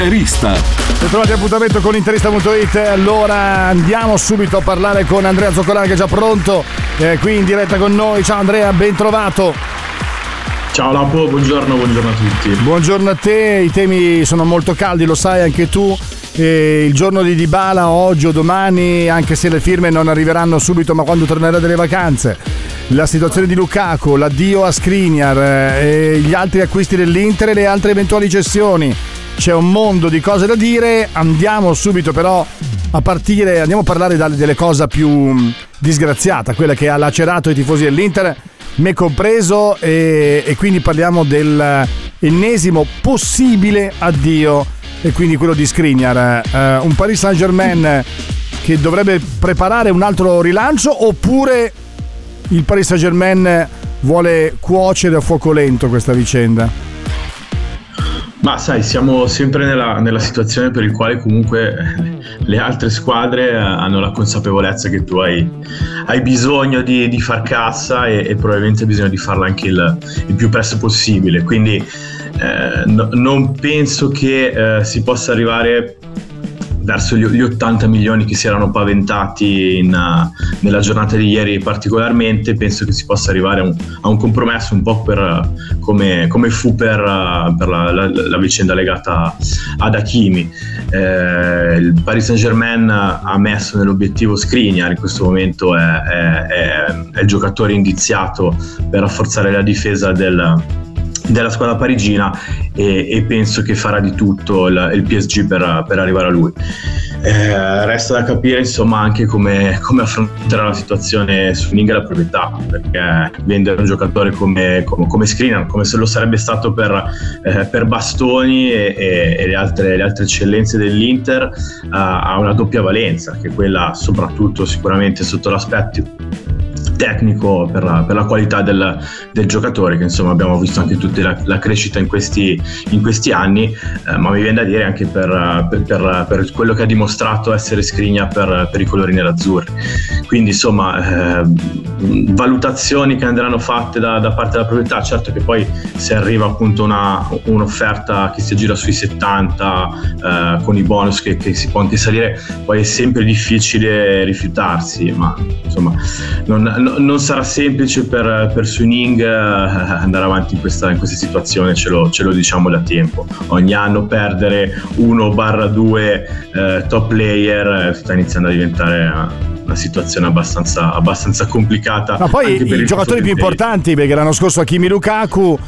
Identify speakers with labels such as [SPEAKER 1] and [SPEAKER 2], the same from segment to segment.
[SPEAKER 1] L'interista.
[SPEAKER 2] Ritrovati appuntamento con interista.it allora andiamo subito a parlare con Andrea Zoccolani che è già pronto eh, qui in diretta con noi. Ciao Andrea, ben trovato.
[SPEAKER 3] Ciao Lapo, buongiorno, buongiorno a tutti.
[SPEAKER 2] Buongiorno a te, i temi sono molto caldi, lo sai anche tu. Eh, il giorno di Dybala oggi o domani, anche se le firme non arriveranno subito, ma quando tornerà dalle vacanze. La situazione di Lukaku, l'addio a Skriniar, eh, gli altri acquisti dell'Inter e le altre eventuali cessioni. C'è un mondo di cose da dire, andiamo subito però a partire, andiamo a parlare delle cose più mh, disgraziata, quella che ha lacerato i tifosi dell'Inter, me compreso, e, e quindi parliamo dell'ennesimo possibile addio, e quindi quello di Skriniar. Eh, un Paris Saint Germain che dovrebbe preparare un altro rilancio oppure il Paris Saint Germain vuole cuocere a fuoco lento questa vicenda?
[SPEAKER 3] Ma sai, siamo sempre nella, nella situazione per il quale comunque le altre squadre eh, hanno la consapevolezza che tu hai, hai bisogno di, di far cassa e, e probabilmente hai bisogno di farla anche il, il più presto possibile. Quindi eh, no- non penso che eh, si possa arrivare verso gli, gli 80 milioni che si erano paventati in, uh, nella giornata di ieri particolarmente, penso che si possa arrivare a un, a un compromesso un po' per, uh, come, come fu per, uh, per la, la- la vicenda legata ad Hakimi. Eh, il Paris Saint Germain ha messo nell'obiettivo Skriniar, in questo momento è, è- è- è il giocatore indiziato per rafforzare la difesa del, della squadra parigina e, e penso che farà di tutto il, il PSG per, per arrivare a lui. Eh, resta da capire insomma anche come, come affronterà la situazione su Ning la proprietà perché vendere un giocatore come, come, come Skriniar come se lo sarebbe stato per, eh, per Bastoni e, e- e le, altre, le altre eccellenze dell'Inter eh, ha una doppia valenza che è quella soprattutto sicuramente sotto l'aspetto tecnico per la, per la qualità del, del giocatore che insomma abbiamo visto anche tutta la, la crescita in questi, in questi anni. Eh, ma mi viene da dire anche per, per- per- quello che ha dimostrato essere per, per i colori nerazzurri. Quindi insomma eh, valutazioni che andranno fatte da, da parte della proprietà certo che poi se arriva appunto una, un'offerta che si aggira sui 70 eh, con i bonus che, che si può anche salire poi è sempre difficile rifiutarsi ma insomma non, non- non sarà semplice per, per Suning eh, andare avanti in questa, in questa situazione, ce lo, ce lo diciamo da tempo. Ogni anno perdere 1-2 top player eh, sta iniziando a diventare eh, una situazione abbastanza, abbastanza complicata.
[SPEAKER 2] Ma poi i giocatori più importanti, perché l'anno scorso Hakimi Lukaku,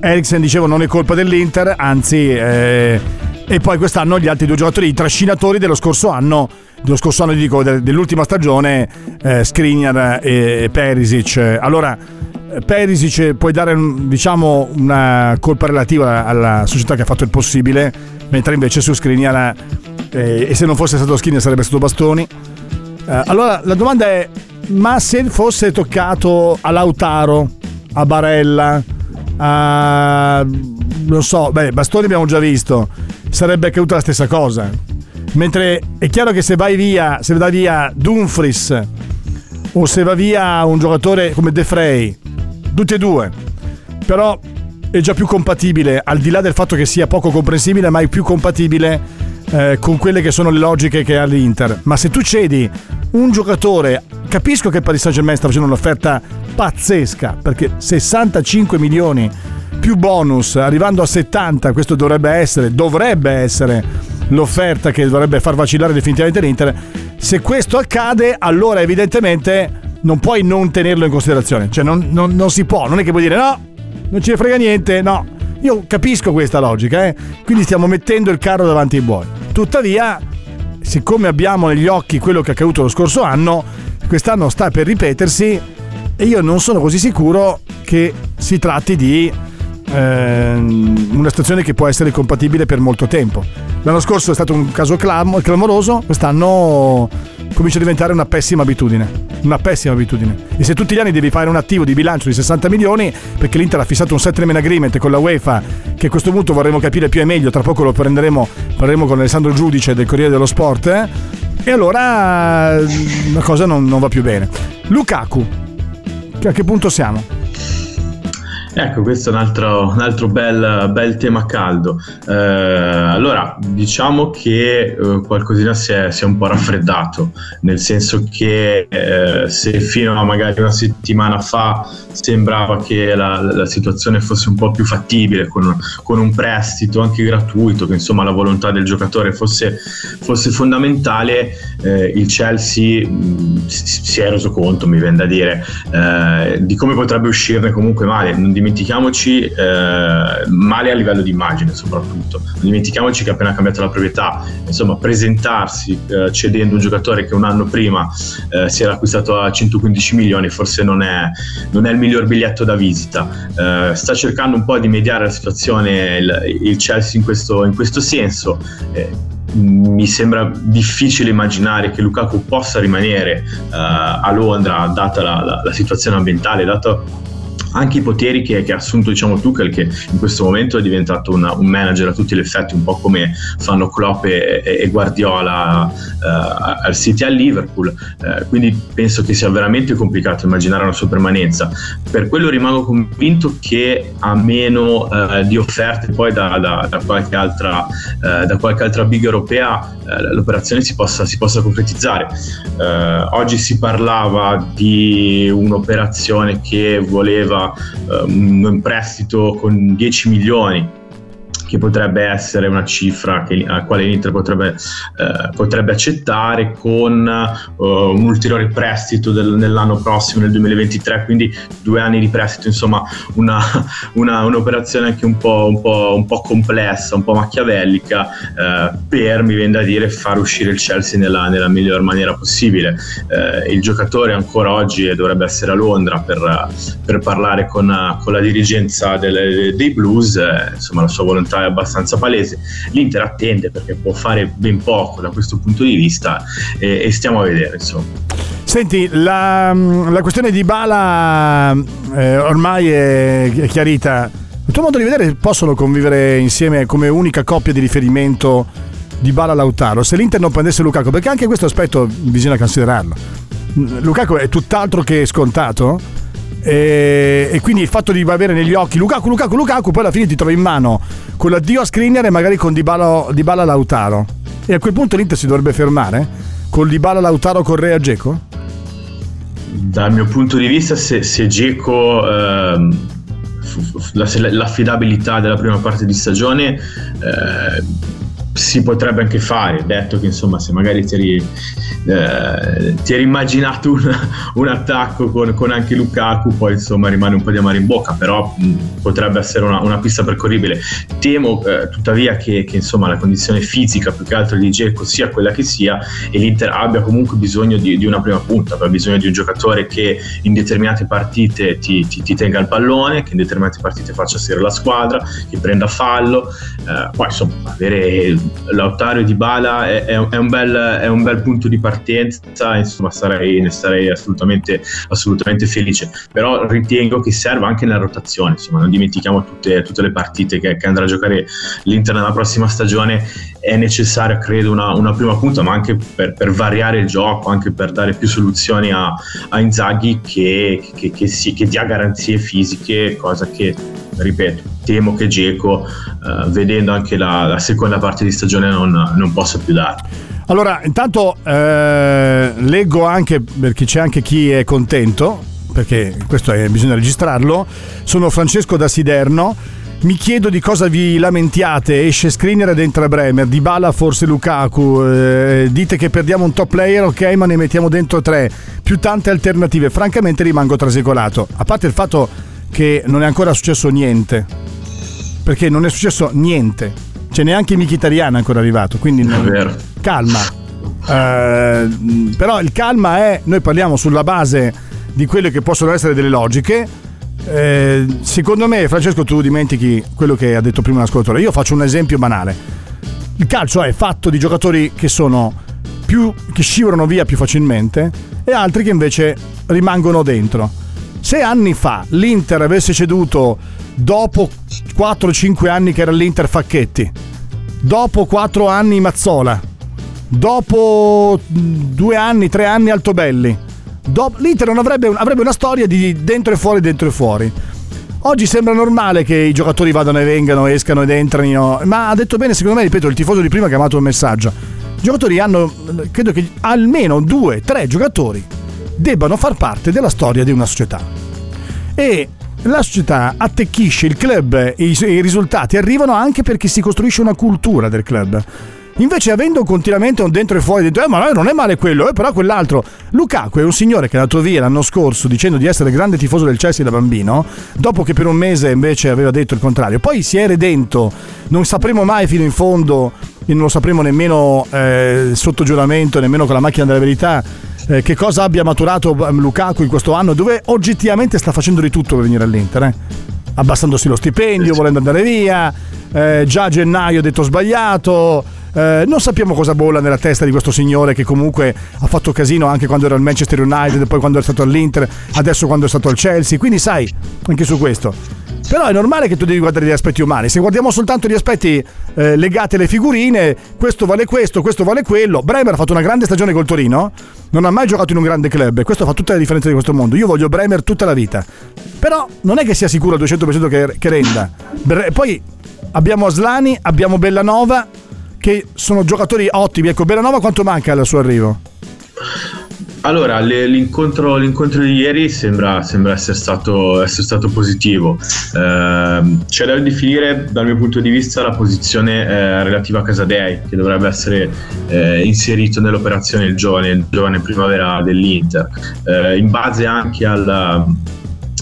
[SPEAKER 2] Eriksen dicevo non è colpa dell'Inter, anzi, eh, e poi quest'anno gli altri due giocatori, i trascinatori dello scorso anno, dello scorso anno dico de- dell'ultima stagione, eh, Skriniar e Perisic. Allora, eh, Perisic puoi dare un- diciamo una colpa relativa alla società che ha fatto il possibile, mentre invece su Skriniar, eh, e se non fosse stato Skriniar sarebbe stato Bastoni. Eh, allora la domanda è: ma se fosse toccato a Lautaro, a Barella, a. non so, beh, Bastoni abbiamo già visto, sarebbe accaduta la stessa cosa. Mentre è chiaro che se vai via, se va via Dumfries o se va via un giocatore come De Frey, tutti e due, però è già più compatibile, al di là del fatto che sia poco comprensibile, ma è più compatibile eh, con quelle che sono le logiche che ha l'Inter. Ma se tu cedi un giocatore, capisco che Paris Saint Germain sta facendo un'offerta pazzesca, perché 65 milioni più bonus, arrivando a 70, questo dovrebbe essere, dovrebbe essere l'offerta che dovrebbe far vacillare definitivamente l'Inter. Se questo accade, allora evidentemente non puoi non tenerlo in considerazione. Cioè non, non- non si può, non è che puoi dire no, non ne frega niente, no. Io capisco questa logica, eh? quindi stiamo mettendo il carro davanti ai buoi. Tuttavia, siccome abbiamo negli occhi quello che è accaduto lo scorso anno, quest'anno sta per ripetersi e io non sono così sicuro che si tratti di ehm, una situazione che può essere compatibile per molto tempo. L'anno scorso è stato un caso clam- clamoroso, quest'anno comincia a diventare una pessima abitudine. Una pessima abitudine. E se tutti gli anni devi fare un attivo di bilancio di 60 milioni, perché l'Inter ha fissato un settlement agreement con la UEFA, che a questo punto vorremmo capire più e meglio, tra poco lo prenderemo, parleremo con Alessandro Giudice del Corriere dello Sport, eh? e allora la cosa non, non va più bene. Lukaku, a che punto siamo?
[SPEAKER 3] Ecco, questo è un altro, un altro bel, bel, tema caldo. Eh, allora, diciamo che eh, qualcosina si è, si è, un po' raffreddato, nel senso che eh, se fino a magari una settimana fa sembrava che la, la situazione fosse un po' più fattibile con, con, un prestito anche gratuito, che insomma la volontà del giocatore fosse, fosse fondamentale, eh, il Chelsea mh, si è reso conto, mi viene da dire, eh, di come potrebbe uscirne comunque male. Non dimentichiamoci eh, male a livello di immagine soprattutto, non dimentichiamoci che ha appena cambiato la proprietà, insomma presentarsi eh, cedendo un giocatore che un anno prima eh, si era acquistato a 115 milioni forse non è, non è il miglior biglietto da visita, eh, sta cercando un po' di mediare la situazione il, il Chelsea in questo, in questo senso. Eh, mi sembra difficile immaginare che Lukaku possa rimanere uh, a Londra data la, la, la situazione ambientale, dato anche i poteri che, ha assunto diciamo, Tuchel che in questo momento è diventato una, un manager a tutti gli effetti un po' come fanno Klopp e, e Guardiola uh, al City e al Liverpool. Uh, quindi penso che sia veramente complicato immaginare una sua permanenza. Per quello rimango convinto che a meno uh, di offerte poi da, da, da, qualche altra, da, qualche altra, big europea l'operazione si possa, si possa concretizzare. Oggi si parlava di un'operazione che voleva un prestito con 10 milioni che potrebbe essere una cifra che, a quale l'Inter potrebbe, eh, potrebbe accettare con uh, un ulteriore prestito del, nell'anno prossimo, nel 2023, quindi due anni di prestito, insomma una, una, un'operazione anche un po', un, po', un po', complessa, un po' machiavellica eh, per, mi viene da dire, far uscire il Chelsea nella, nella miglior maniera possibile. Eh, il giocatore ancora oggi dovrebbe essere a Londra per, per parlare con, con, la dirigenza delle, dei Blues, eh, insomma la sua volontà è abbastanza palese. L'Inter attende perché può fare ben poco da questo punto di vista e, e stiamo a vedere insomma.
[SPEAKER 2] Senti, la, la questione di Bala eh, ormai è, chiarita. Il tuo modo di vedere possono convivere insieme come unica coppia di riferimento di Bala Lautaro se l'Inter non prendesse Lukaku perché anche questo aspetto bisogna considerarlo Lukaku è tutt'altro che scontato e, e, quindi il fatto di avere negli occhi Lukaku, Lukaku, Lukaku, poi alla fine ti trovi in mano con l'addio a Skriniar e magari con Dybala Lautaro. E a quel punto l'Inter si dovrebbe fermare? Con Dybala Lautaro Correa Geco?
[SPEAKER 3] Dal mio punto di vista, se, se Geco ehm, l'affidabilità della prima parte di stagione eh, si potrebbe anche fare, detto che insomma se magari ti eri, eh, ti eri immaginato un, un attacco con, con, anche Lukaku, poi insomma rimane un po' di amare in bocca, però mh, potrebbe essere una, una, pista percorribile. Temo eh, tuttavia che, che, insomma la condizione fisica più che altro di Dzeko sia quella che sia e l'Inter abbia comunque bisogno di, di una prima punta, abbia bisogno di un giocatore che in determinate partite ti, ti, ti, tenga il pallone, che in determinate partite faccia sedere la squadra, che prenda fallo, eh, poi insomma avere Lautaro di Bala è, è, un bel, è, un bel, punto di partenza, insomma sarei, ne sarei assolutamente, assolutamente, felice, però ritengo che serva anche nella rotazione, insomma non dimentichiamo tutte, tutte le partite che, che, andrà a giocare l'Inter nella prossima stagione, è necessaria credo una, una prima punta, ma anche per, per, variare il gioco, anche per dare più soluzioni a, a Inzaghi che, che, che, sì, che dia garanzie fisiche, cosa che ripeto, temo che Geco, eh, vedendo anche la, la, seconda parte di stagione, non, non possa più dare.
[SPEAKER 2] Allora, intanto eh, leggo anche, perché c'è anche chi è contento, perché questo è, bisogna registrarlo, sono Francesco da Siderno. Mi chiedo di cosa vi lamentiate. Esce Screener ed entra Bremer. Di Bala forse Lukaku. Eh, dite che perdiamo un top player, ok, ma ne mettiamo dentro tre. Più tante alternative. Francamente rimango trasecolato. A parte il fatto che non è ancora successo niente. Perché non è successo niente. Cioè neanche Mkhitaryan è ancora arrivato. Quindi non... calma. Eh, però il calma è, noi parliamo sulla base di quelle che possono essere delle logiche. eh, secondo me, Francesco, tu dimentichi quello che ha detto prima l'ascoltatore. Io faccio un esempio banale. Il calcio è fatto di giocatori che sono più che scivolano via più facilmente e altri che invece rimangono dentro. Se anni fa l'Inter avesse ceduto dopo 4-5 anni che era l'Inter Facchetti, dopo 4 anni Mazzola, dopo 2 anni, 3 anni Altobelli, dopo, l'Inter avrebbe, avrebbe una storia di dentro e fuori, dentro e fuori. Oggi sembra normale che i giocatori vadano e vengano, escano ed entrino, ma ha detto bene, secondo me, ripeto, il tifoso di prima che ha amato il messaggio. I giocatori hanno, credo che almeno due, tre giocatori debbano far parte della storia di una società. E la società attecchisce il club, i, i risultati arrivano anche perché si costruisce una cultura del club. Invece avendo continuamente un dentro e fuori, dentro, eh, ma non è male quello, eh, però quell'altro. Lukaku è un signore che è andato via l'anno scorso dicendo di essere grande tifoso del Chelsea da bambino, dopo che per un mese invece aveva detto il contrario. Poi si è redento, non sapremo mai fino in fondo, e non lo sapremo nemmeno eh, sotto giuramento, nemmeno con la macchina della verità, eh, che cosa abbia maturato ehm, Lukaku in questo anno, dove oggettivamente sta facendo di tutto per venire all'Inter. Eh? Abbassandosi lo stipendio, volendo andare via, eh, già a gennaio ha detto sbagliato. Eh, non sappiamo cosa bolla nella testa di questo signore che comunque ha fatto casino anche quando era al Manchester United, poi quando è stato all'Inter, adesso quando è stato al Chelsea. Quindi sai, anche su questo. Però è normale che tu devi guardare gli aspetti umani. Se guardiamo soltanto gli aspetti eh, legati alle figurine, questo vale questo, questo vale quello. Bremer ha fatto una grande stagione col Torino, non ha mai giocato in un grande club e questo fa tutta la differenza di questo mondo. Io voglio Bremer tutta la vita. Però non è che sia sicuro al 200% che, che renda. Poi abbiamo Aslani, abbiamo Bellanova che sono giocatori ottimi. Ecco, Bellanova quanto manca al suo arrivo?
[SPEAKER 3] Allora, le, l'incontro, l'incontro, di ieri sembra, sembra essere, stato, essere, stato, positivo. Eh, c'è da definire dal mio punto di vista la posizione eh, relativa a Casadei, che dovrebbe essere eh, inserito nell'operazione il giovane, il giovane primavera dell'Inter, eh, in base anche al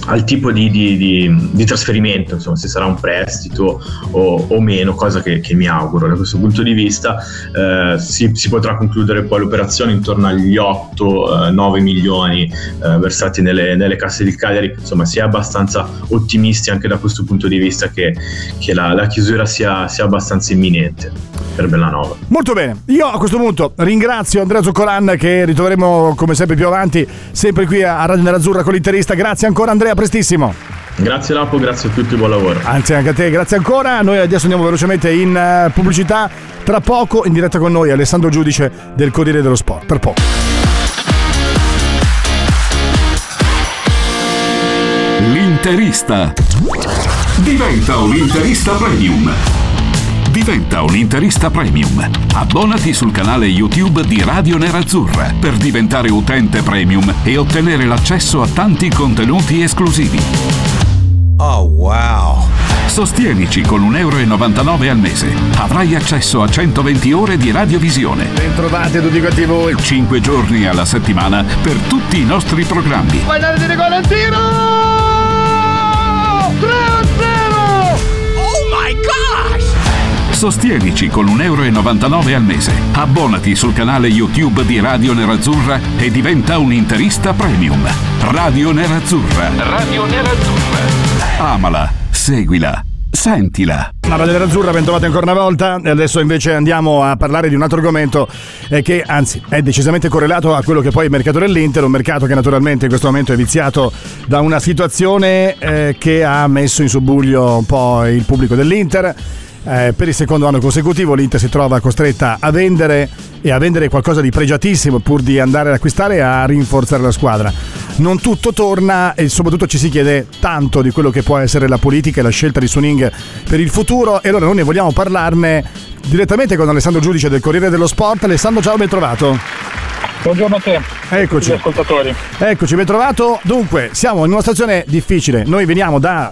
[SPEAKER 3] al tipo di, di, di, di, trasferimento, insomma, se sarà un prestito o, o meno, cosa che, che, mi auguro. Da questo punto di vista eh, si, si, potrà concludere poi l'operazione intorno agli 8-9 eh, milioni eh, versati nelle, nelle, casse di Cagliari, insomma si è abbastanza ottimisti anche da questo punto di vista che, che la, la, chiusura sia, sia abbastanza imminente per Bellanova.
[SPEAKER 2] Molto bene, io a questo punto ringrazio Andrea Zoccolan che ritroveremo come sempre più avanti, sempre qui a Radio Nerazzurra con l'interista. Grazie ancora Andrea, a prestissimo.
[SPEAKER 3] Grazie Lapo, grazie a tutti, buon lavoro.
[SPEAKER 2] Anzi anche a te, grazie ancora. Noi adesso andiamo velocemente in uh, pubblicità. Tra poco in diretta con noi Alessandro Giudice del Corriere dello Sport. Per poco.
[SPEAKER 1] L'interista. Diventa un interista premium Diventa un interista premium. Abbonati sul canale YouTube di Radio Nerazzurra per diventare utente premium e ottenere l'accesso a tanti contenuti esclusivi.
[SPEAKER 4] Oh wow!
[SPEAKER 1] Sostienici con 1,99 euro al mese. Avrai accesso a 120 ore di radiovisione.
[SPEAKER 2] Bentrovati tutti quanti voi.
[SPEAKER 1] 5 giorni alla settimana per tutti i nostri programmi.
[SPEAKER 2] Guardate di Valentino!
[SPEAKER 1] Sostienici con 1,99 euro al mese. Abbonati sul canale YouTube di Radio Nerazzurra e diventa un interista premium. Radio Nerazzurra. Radio Nerazzurra. Amala, seguila, sentila.
[SPEAKER 2] La Radio Nerazzurra, ben trovati ancora una volta. E adesso invece andiamo a parlare di un altro argomento eh, che anzi è decisamente correlato a quello che poi è il mercato dell'Inter, un mercato che naturalmente in questo momento è viziato da una situazione eh, che ha messo in subbuglio un po' il pubblico dell'Inter eh, per il secondo anno consecutivo l'Inter si trova costretta a vendere e a vendere qualcosa di pregiatissimo pur di andare ad acquistare e a rinforzare la squadra. Non tutto torna e soprattutto ci si chiede tanto di quello che può essere la politica e la scelta di Suning per il futuro e allora noi ne vogliamo parlarne direttamente con Alessandro Giudice del Corriere dello Sport. Alessandro, ciao, ben trovato.
[SPEAKER 5] Buongiorno a te.
[SPEAKER 2] Eccoci.
[SPEAKER 5] ascoltatori.
[SPEAKER 2] Eccoci, ben trovato. Dunque, siamo in una situazione difficile. Noi veniamo da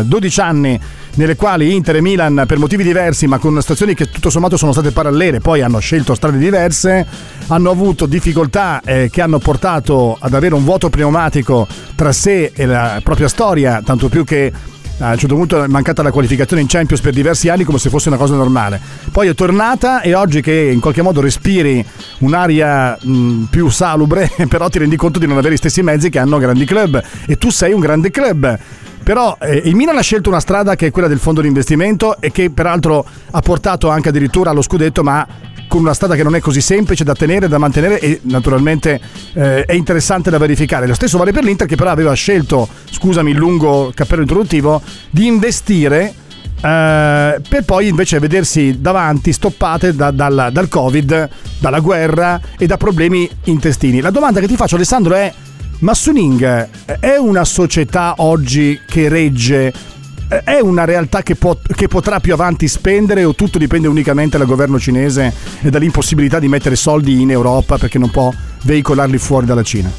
[SPEAKER 2] eh, 12 anni nelle quali Inter e Milan per motivi diversi ma con stazioni che tutto sommato sono state parallele poi hanno scelto strade diverse hanno avuto difficoltà eh, che hanno portato ad avere un vuoto pneumatico tra sé e la propria storia tanto più che a un certo punto è mancata la qualificazione in Champions per diversi anni come se fosse una cosa normale. Poi è tornata e oggi che in qualche modo respiri un'aria mh, più salubre, però ti rendi conto di non avere gli stessi mezzi che hanno grandi club e tu sei un grande club. Però eh, il Milan ha scelto una strada che è quella del fondo di investimento e che peraltro ha portato anche addirittura allo scudetto, ma con una strada che non è così semplice da tenere, da mantenere e naturalmente eh, è interessante da verificare. Lo stesso vale per l'Inter che però aveva scelto, scusami il lungo cappello introduttivo, di investire eh, per poi invece vedersi davanti stoppate da, dal, dal Covid, dalla guerra e da problemi intestini. La domanda che ti faccio Alessandro è ma Suning è una società oggi che regge è una realtà che, pot- che, potrà più avanti spendere o tutto dipende unicamente dal governo cinese e dall'impossibilità di mettere soldi in Europa perché non può veicolarli fuori dalla Cina?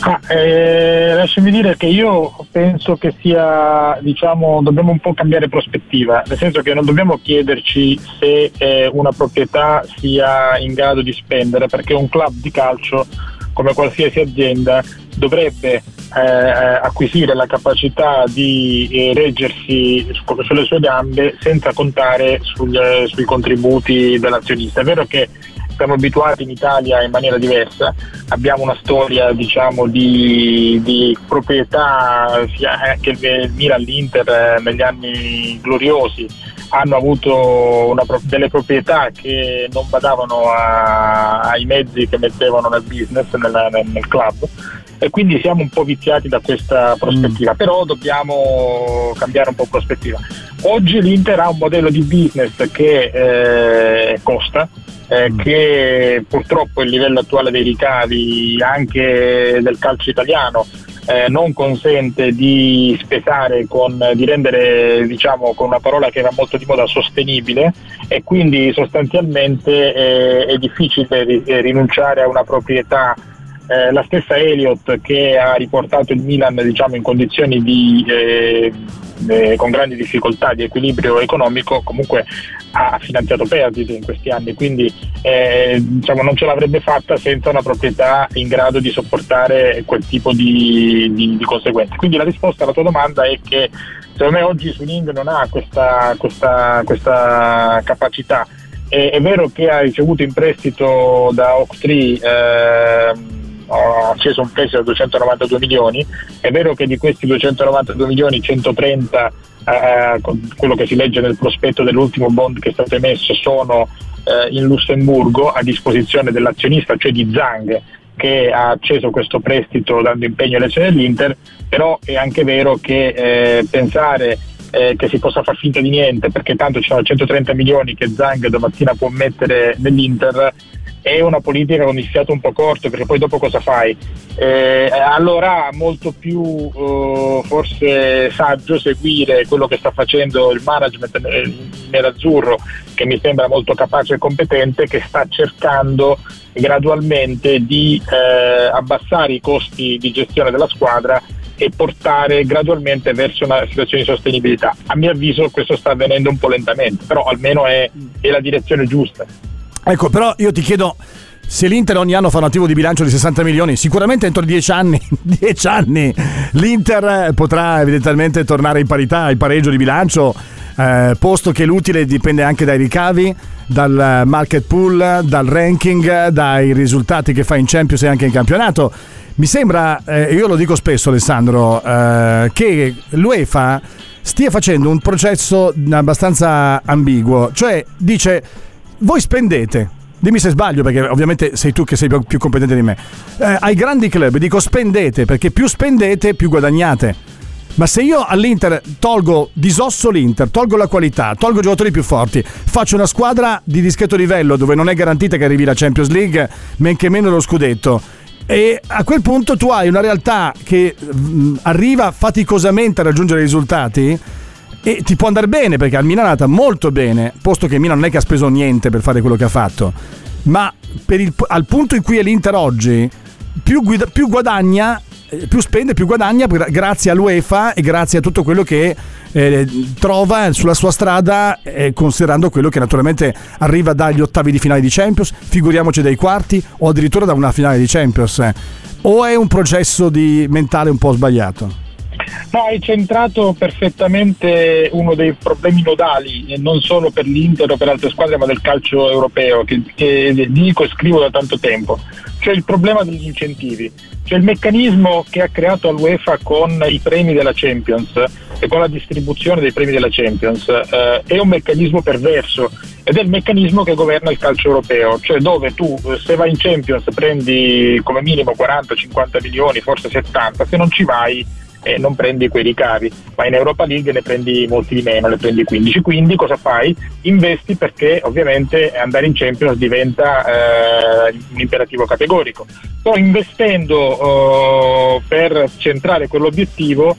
[SPEAKER 5] Ah, eh, lasciami dire che io penso che sia, diciamo, dobbiamo un po' cambiare prospettiva, nel senso che non dobbiamo chiederci se eh, una proprietà sia in grado di spendere, perché un club di calcio, come qualsiasi azienda, dovrebbe eh, acquisire la capacità di eh, reggersi sulle sue gambe senza contare sugli, sui contributi dell'azionista. È vero che siamo abituati in Italia in maniera diversa, abbiamo una storia diciamo, di, di, proprietà, anche il Milan, l'Inter eh, negli anni gloriosi hanno avuto una, delle proprietà che non badavano a, ai mezzi che mettevano nel business, nel, nel, nel club e quindi siamo un po' viziati da questa prospettiva, mm. però dobbiamo cambiare un po' prospettiva. Oggi l'Inter ha un modello di business che eh, costa, eh, mm. che purtroppo il livello attuale dei ricavi anche del calcio italiano eh, non consente di spesare con, di rendere diciamo con una parola che era molto di moda sostenibile e quindi sostanzialmente eh, è difficile rinunciare a una proprietà eh, la stessa Elliott che ha riportato il Milan diciamo, in condizioni di, eh, eh, con grandi difficoltà di equilibrio economico comunque ha finanziato perdite in questi anni quindi eh, diciamo, non ce l'avrebbe fatta senza una proprietà in grado di sopportare quel tipo di, di, di conseguenze. Quindi la risposta alla tua domanda è che secondo me oggi Suning non ha questa, questa, questa capacità. È, è, vero che ha ricevuto in prestito da Oak eh, ha acceso un prestito da 292 milioni, è vero che di questi 292 milioni 130, eh, quello che si legge nel prospetto dell'ultimo bond che è stato emesso, sono eh, in Lussemburgo a disposizione dell'azionista, cioè di Zang, che ha acceso questo prestito dando impegno alle azioni dell'Inter, però è anche vero che eh, pensare eh, che si possa far finta di niente perché tanto ci sono 130 milioni che Zang domattina può mettere nell'Inter è una politica con il fiato un po' corto perché poi dopo cosa fai? Eh, allora molto più eh, forse saggio seguire quello che sta facendo il management nell'azzurro che mi sembra molto capace e competente che sta cercando gradualmente di eh, abbassare i costi di gestione della squadra e portare gradualmente verso una situazione di sostenibilità. A mio avviso questo sta avvenendo un po' lentamente, però almeno è, è la direzione giusta.
[SPEAKER 2] Ecco, però io ti chiedo se l'Inter ogni anno fa un attivo di bilancio di 60 milioni, sicuramente entro 10 anni, 10 anni l'Inter potrà evidentemente tornare in parità, in pareggio di bilancio, eh, posto che l'utile dipende anche dai ricavi, dal market pool, dal ranking, dai risultati che fa in Champions e anche in campionato. Mi sembra, eh, io lo dico spesso Alessandro, eh, che l'UEFA stia facendo un processo abbastanza ambiguo, cioè dice voi spendete. Dimmi se sbaglio, perché ovviamente sei tu che sei più competente di me. Eh, ai grandi club dico spendete, perché più spendete, più guadagnate. Ma se io all'Inter tolgo, disosso l'Inter, tolgo la qualità, tolgo giocatori più forti, faccio una squadra di discreto livello dove non è garantita che arrivi la Champions League, men che meno lo scudetto. E a quel punto tu hai una realtà che mm, arriva faticosamente a raggiungere i risultati e ti può andare bene perché al Milan è andata molto bene, posto che Milan non è che ha speso niente per fare quello che ha fatto, ma il, al punto in cui è l'Inter oggi, più, guida, più guadagna eh, più spende, più guadagna grazie all'UEFA e grazie a tutto quello che eh, trova sulla sua strada, eh, considerando quello che naturalmente arriva dagli ottavi di finale di Champions, figuriamoci dai quarti o addirittura da una finale di Champions. O è un processo di mentale un po' sbagliato?
[SPEAKER 5] No, hai centrato perfettamente uno dei problemi nodali, non solo per l'Inter o per altre squadre, ma del calcio europeo, che, che dico e scrivo da tanto tempo. Cioè il problema degli incentivi. Cioè il meccanismo che ha creato l'UEFA con i premi della Champions e con la distribuzione dei premi della Champions eh, è un meccanismo perverso ed è il meccanismo che governa il calcio europeo, cioè dove tu se vai in Champions prendi come minimo 40-50 milioni, forse 70, se non ci vai eh, non prendi quei ricavi, ma in Europa League ne prendi molti di meno, ne prendi 15. Quindi cosa fai? Investi perché ovviamente andare in Champions diventa eh, un imperativo categorico. Sto investendo eh, per centrare quell'obiettivo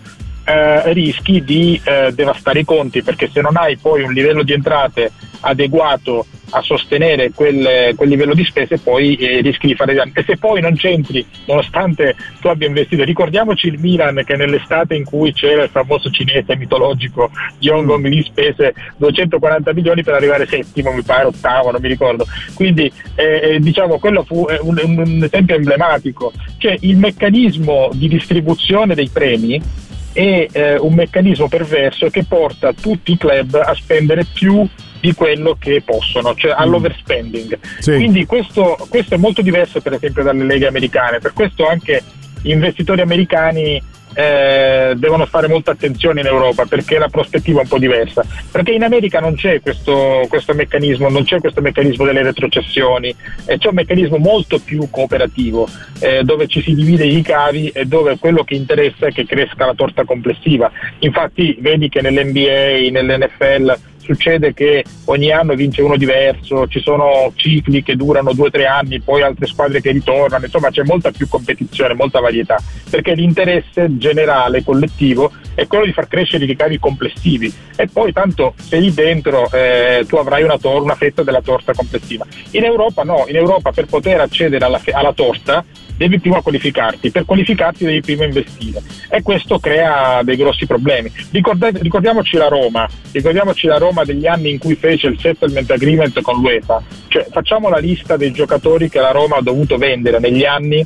[SPEAKER 5] eh, rischi di eh, devastare i conti perché se non hai poi un livello di entrate adeguato a sostenere quel, quel livello di spese poi eh, rischi di fare danni. E se poi non c'entri nonostante tu abbia investito ricordiamoci il Milan che nell'estate in cui c'era il famoso cinese mitologico Yongong lì spese 240 milioni per arrivare settimo mi pare ottavo non mi ricordo. Quindi eh, eh diciamo quello fu eh, un, un esempio emblematico. Cioè il meccanismo di distribuzione dei premi è eh, un meccanismo perverso che porta tutti i club a spendere più di quello che possono, cioè all'overspending. Sì. Quindi questo, questo, è molto diverso per esempio dalle leghe americane, per questo anche gli investitori americani eh, devono fare molta attenzione in Europa perché la prospettiva è un po' diversa. Perché in America non c'è questo, questo meccanismo, non c'è questo meccanismo delle retrocessioni, eh, c'è un meccanismo molto più cooperativo eh, dove ci si divide i ricavi e dove quello che interessa è che cresca la torta complessiva. Infatti vedi che nell'NBA, nell'NFL succede che ogni anno vince uno diverso, ci sono cicli che durano due o tre anni, poi altre squadre che ritornano, insomma c'è molta più competizione, molta varietà, perché l'interesse generale, collettivo, è quello di far crescere i ricavi complessivi e poi tanto se lì dentro eh, tu avrai una, tor- una fetta della torta complessiva. In Europa no, in Europa per poter accedere alla, fe- alla torta devi prima qualificarti, per qualificarti devi prima investire e questo crea dei grossi problemi. Ricorda- ricordiamoci la Roma, ricordiamoci la Roma degli anni in cui fece il settlement agreement con l'UEFA, cioè facciamo la lista dei giocatori che la Roma ha dovuto vendere negli anni.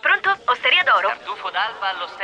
[SPEAKER 6] Pronto? Osteria d'oro? Tartufo d'alba allo 4.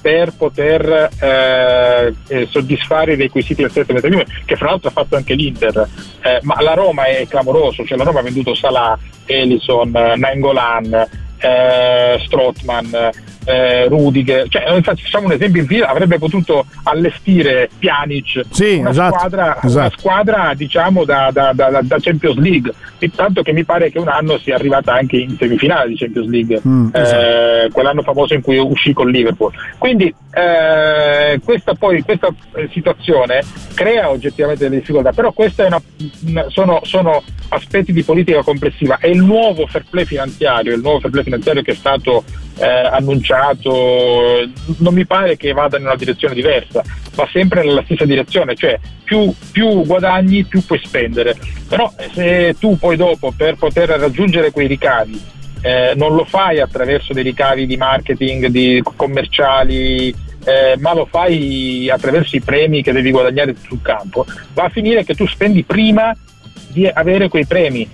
[SPEAKER 5] Per poter eh, eh soddisfare i requisiti del settlement agreement, che fra l'altro ha fatto anche l'Inter, eh, ma la Roma è clamoroso, cioè la Roma ha venduto Salah, Ellison, Nangolan, eh, Strottman, eh, Rudiger, cioè, infatti facciamo un esempio in fila, avrebbe potuto allestire Pjanic,
[SPEAKER 2] sì,
[SPEAKER 5] una,
[SPEAKER 2] esatto,
[SPEAKER 5] squadra,
[SPEAKER 2] esatto.
[SPEAKER 5] una squadra diciamo da, da, da, da, Champions League, tanto che mi pare che un anno sia arrivata anche in semifinale di Champions League,
[SPEAKER 2] Mm,
[SPEAKER 5] eh,
[SPEAKER 2] esatto.
[SPEAKER 5] quell'anno famoso in cui uscì con Liverpool. Quindi eh, questa, poi, questa eh, situazione crea oggettivamente delle difficoltà, però questi sono, sono aspetti di politica complessiva e il nuovo fair play finanziario, il nuovo fair play finanziario che è stato eh, annunciato, non mi pare che vada in una direzione diversa, va sempre nella stessa direzione, cioè più, più guadagni più puoi spendere. Però se tu poi dopo per poter raggiungere quei ricavi eh, non lo fai attraverso dei ricavi di marketing, di commerciali, eh, ma lo fai attraverso i premi che devi guadagnare sul campo, va a finire che tu spendi prima di avere quei premi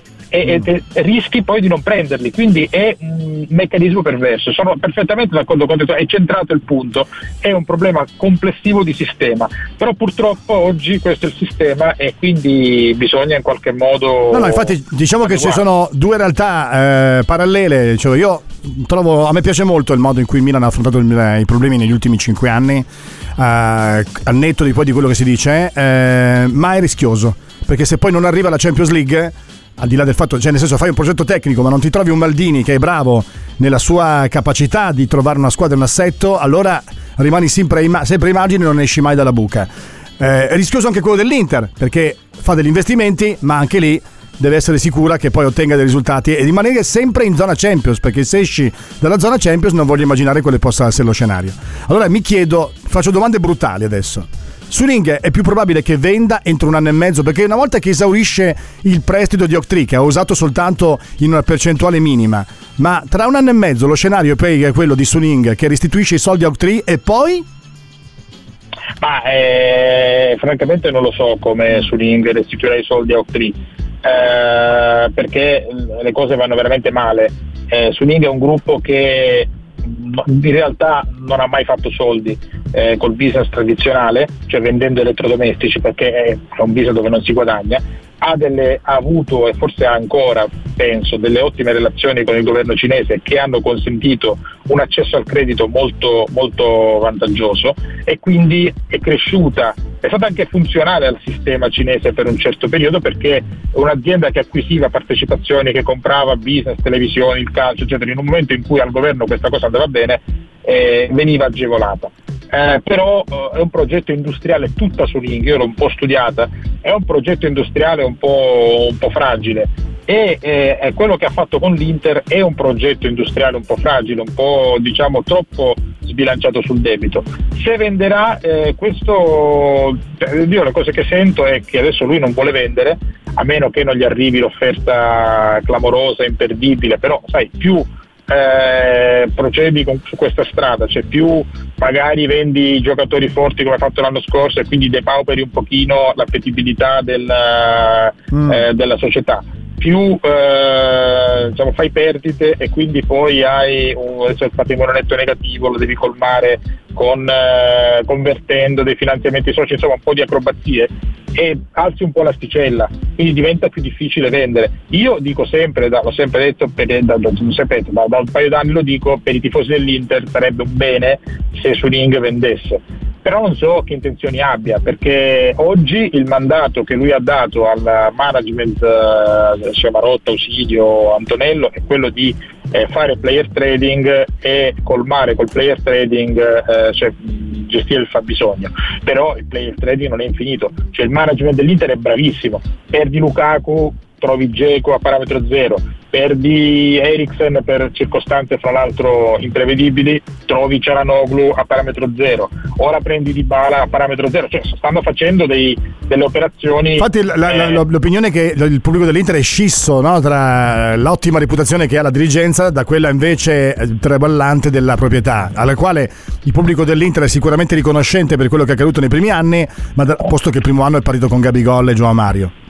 [SPEAKER 5] e, mm. e, rischi poi di non prenderli, quindi è un meccanismo perverso. Sono perfettamente d'accordo con te, è centrato il punto, è un problema complessivo di sistema, però purtroppo oggi questo è il sistema e quindi bisogna in qualche modo...
[SPEAKER 2] No, no, infatti diciamo che ci sono due realtà eh, parallele, cioè io trovo, a me piace molto il modo in cui il Milan ha affrontato il, i problemi negli ultimi cinque anni, eh, al netto di poi di quello che si dice, eh, ma è rischioso, perché se poi non arriva la Champions League al di là del fatto, cioè nel senso fai un progetto tecnico ma non ti trovi un Maldini che è bravo nella sua capacità di trovare una squadra, un assetto, allora rimani sempre ai, sempre ai margini e non esci mai dalla buca. Eh, è rischioso anche quello dell'Inter perché fa degli investimenti ma anche lì deve essere sicura che poi ottenga dei risultati e rimanere sempre in zona Champions perché se esci dalla zona Champions non voglio immaginare quale possa essere lo scenario. Allora mi chiedo, faccio domande brutali adesso. Suning è più probabile che venda entro un anno e mezzo perché una volta che esaurisce il prestito di Octree che ha usato soltanto in una percentuale minima ma tra un anno e mezzo lo scenario è quello di Suning che restituisce i soldi a Octree e poi?
[SPEAKER 5] Ma eh, francamente non lo so come Suning restituirà i soldi a Octree eh, perché le cose vanno veramente male. Eh, Suning è un gruppo che in realtà non ha mai fatto soldi eh, col business tradizionale, cioè vendendo elettrodomestici perché è un business dove non si guadagna, ha, delle, ha, avuto e forse ha ancora, penso, delle ottime relazioni con il governo cinese che hanno consentito un accesso al credito molto, molto vantaggioso e quindi è cresciuta, è stata anche funzionale al sistema cinese per un certo periodo perché un'azienda che acquisiva partecipazioni, che comprava business, televisioni, il calcio, eccetera, in un momento in cui al governo questa cosa andava bene eh, veniva agevolata. Eh, però eh, è un progetto industriale tutta su Ring, io l'ho un po' studiata, è un progetto industriale un po', un po fragile e eh, quello che ha fatto con l'Inter è un progetto industriale un po' fragile, un po' diciamo troppo sbilanciato sul debito. Se venderà eh, questo, eh, io la cosa che sento è che adesso lui non vuole vendere, a meno che non gli arrivi l'offerta clamorosa, imperdibile, però sai, più eh, procedi con, su questa strada, cioè più magari vendi giocatori forti come hai fatto l'anno scorso e quindi depauperi un pochino l'appetibilità del, mm. eh, della società più eh, diciamo, fai perdite e quindi poi hai un, il patrimonio netto negativo, lo devi colmare con, eh, convertendo dei finanziamenti soci, insomma un po' di acrobazie e alzi un po' l'asticella, quindi diventa più difficile vendere. Io dico sempre, da, l'ho sempre detto, per, da, da, da un paio d'anni lo dico, per i tifosi dell'Inter sarebbe un bene se Suning vendesse però non so che intenzioni abbia perché oggi il mandato che lui ha dato al management eh, sia Marotta, Ausilio, Antonello è quello di eh, fare player trading e colmare col player trading eh, cioè, gestire il fabbisogno. Però il player trading non è infinito. Cioè il management dell'Inter è bravissimo. Perdi Lukaku trovi Geco a parametro zero perdi Eriksen per circostanze fra l'altro imprevedibili, trovi Ciaranoglu a parametro zero, ora prendi Dybala a parametro zero, cioè stanno facendo dei, delle operazioni.
[SPEAKER 2] Infatti la, la, eh, l'opinione è che il pubblico dell'Inter è scisso no? tra l'ottima reputazione che ha la dirigenza da quella invece traballante della proprietà, alla quale il pubblico dell'Inter è sicuramente riconoscente per quello che è accaduto nei primi anni, ma da, posto che il primo anno è partito con Gabigol e Gioa Mario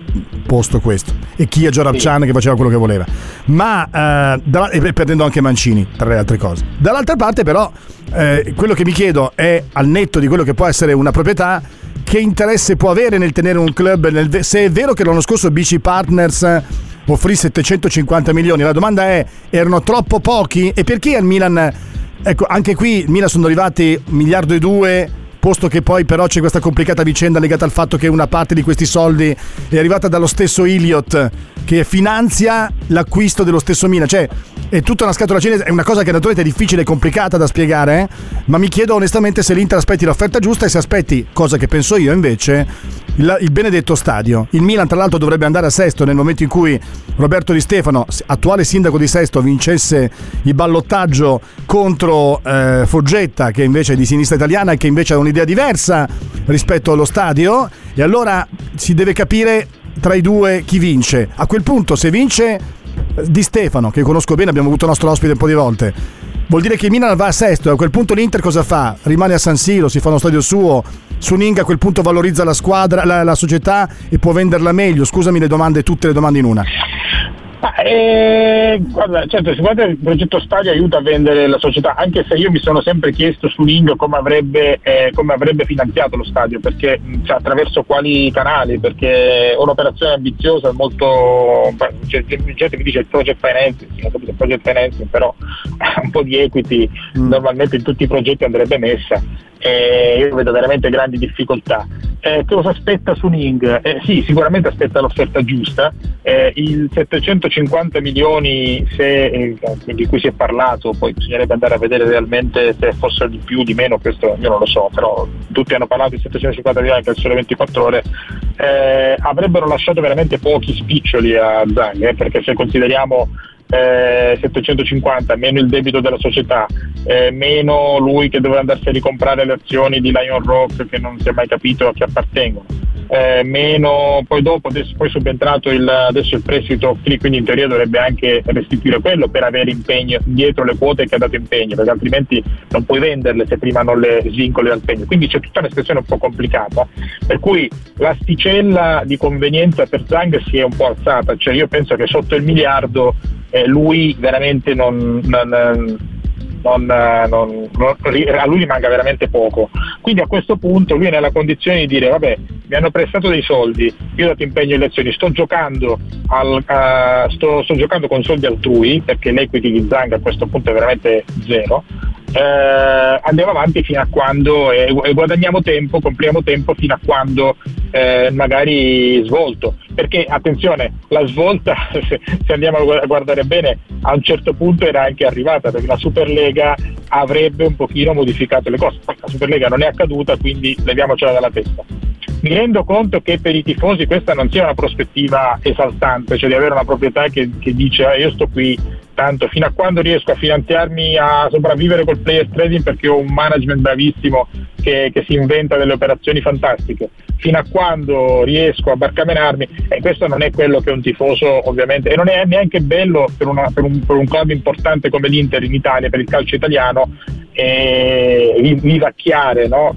[SPEAKER 2] posto questo. E Kia Giorabcian sì. che faceva quello che voleva. Ma eh, da, e perdendo anche Mancini tra le altre cose. Dall'altra parte però eh, quello che mi chiedo è al netto di quello che può essere una proprietà che interesse può avere nel tenere un club nel, se è vero che l'anno scorso BC Partners offrì 750 milioni? La domanda è erano troppo pochi? E perché al Milan ecco anche qui il Milan sono arrivati miliardo e due posto che poi però c'è questa complicata vicenda legata al fatto che una parte di questi soldi è arrivata dallo stesso Iliot che finanzia l'acquisto dello stesso Milan, cioè è tutta una scatola cinese, è una cosa che naturalmente è difficile e complicata da spiegare, eh? ma mi chiedo onestamente se l'Inter aspetti l'offerta giusta e se aspetti, cosa che penso io invece, il, il benedetto stadio. Il Milan tra l'altro dovrebbe andare a Sesto nel momento in cui Roberto Di Stefano, attuale sindaco di Sesto, vincesse il ballottaggio contro eh, Foggetta, che invece è di sinistra italiana e che invece ha un'idea diversa rispetto allo stadio, e allora si deve capire tra i due chi vince. A quel punto se vince di Stefano, che conosco bene, abbiamo avuto il nostro ospite un po' di volte. Vuol dire che Milan va a sesto e a quel punto l'Inter cosa fa? Rimane a San Siro, si fa uno stadio suo. Suning a quel punto valorizza la squadra, la, la società e può venderla meglio. Scusami le domande, tutte le domande in una.
[SPEAKER 5] Ma, eh, guarda, certo, sicuramente il progetto Stadio aiuta a vendere la società, anche se io mi sono sempre chiesto su Ling come avrebbe, eh, come avrebbe finanziato lo stadio, perché, cioè, attraverso quali canali, perché è un'operazione ambiziosa, molto... C'è gente che dice il project financing, ho capito il project financing, però un po' di equity mm. normalmente in tutti i progetti andrebbe messa eh, io vedo veramente grandi difficoltà. Eh, cosa aspetta su Ning? Eh, sì, sicuramente aspetta l'offerta giusta. Eh, il 750 milioni se, eh, di cui si è parlato, poi bisognerebbe andare a vedere realmente se fossero di più o di meno, questo io non lo so, però tutti hanno parlato di 750 milioni che al sole 24 ore, eh, avrebbero lasciato veramente pochi spiccioli a Zang, perché se consideriamo eh, 750, meno il debito della società, eh, meno lui che doveva andarsi a ricomprare le azioni di Lion Rock che non si è mai capito a chi appartengono. Eh, meno, poi dopo adesso poi subentrato il, adesso il prestito quindi in teoria dovrebbe anche restituire quello per avere impegno dietro le quote che ha dato impegno perché altrimenti non puoi venderle se prima non le svincoli dal pegno. Quindi c'è tutta una situazione un po' complicata per cui l'asticella di convenienza per Zang si è un po' alzata cioè io penso che sotto il miliardo eh, lui veramente non, non, non, a lui rimanga veramente poco. Quindi a questo punto lui è nella condizione di dire vabbè mi hanno prestato dei soldi, io dato impegno in lezioni, sto giocando, al, uh, sto, sto giocando con soldi altrui perché l'equity di Zang a questo punto è veramente zero eh, andiamo avanti fino a quando e, e, guadagniamo tempo, compriamo tempo fino a quando eh, magari svolto. Perché attenzione, la svolta, se, se, andiamo a guardare bene, a un certo punto era anche arrivata, perché la Superlega avrebbe un pochino modificato le cose. La Superlega non è accaduta, quindi leviamocela dalla testa. Mi rendo conto che per i tifosi questa non sia una prospettiva esaltante, cioè di avere una proprietà che, che dice ah, io sto qui tanto fino a quando riesco a finanziarmi a sopravvivere col player trading perché ho un management bravissimo che, che si inventa delle operazioni fantastiche fino a quando riesco a barcamenarmi e questo non è quello che un tifoso ovviamente e non è neanche bello per, una, per, un, per un, club importante come l'Inter in Italia per il calcio italiano eh, vivacchiare no?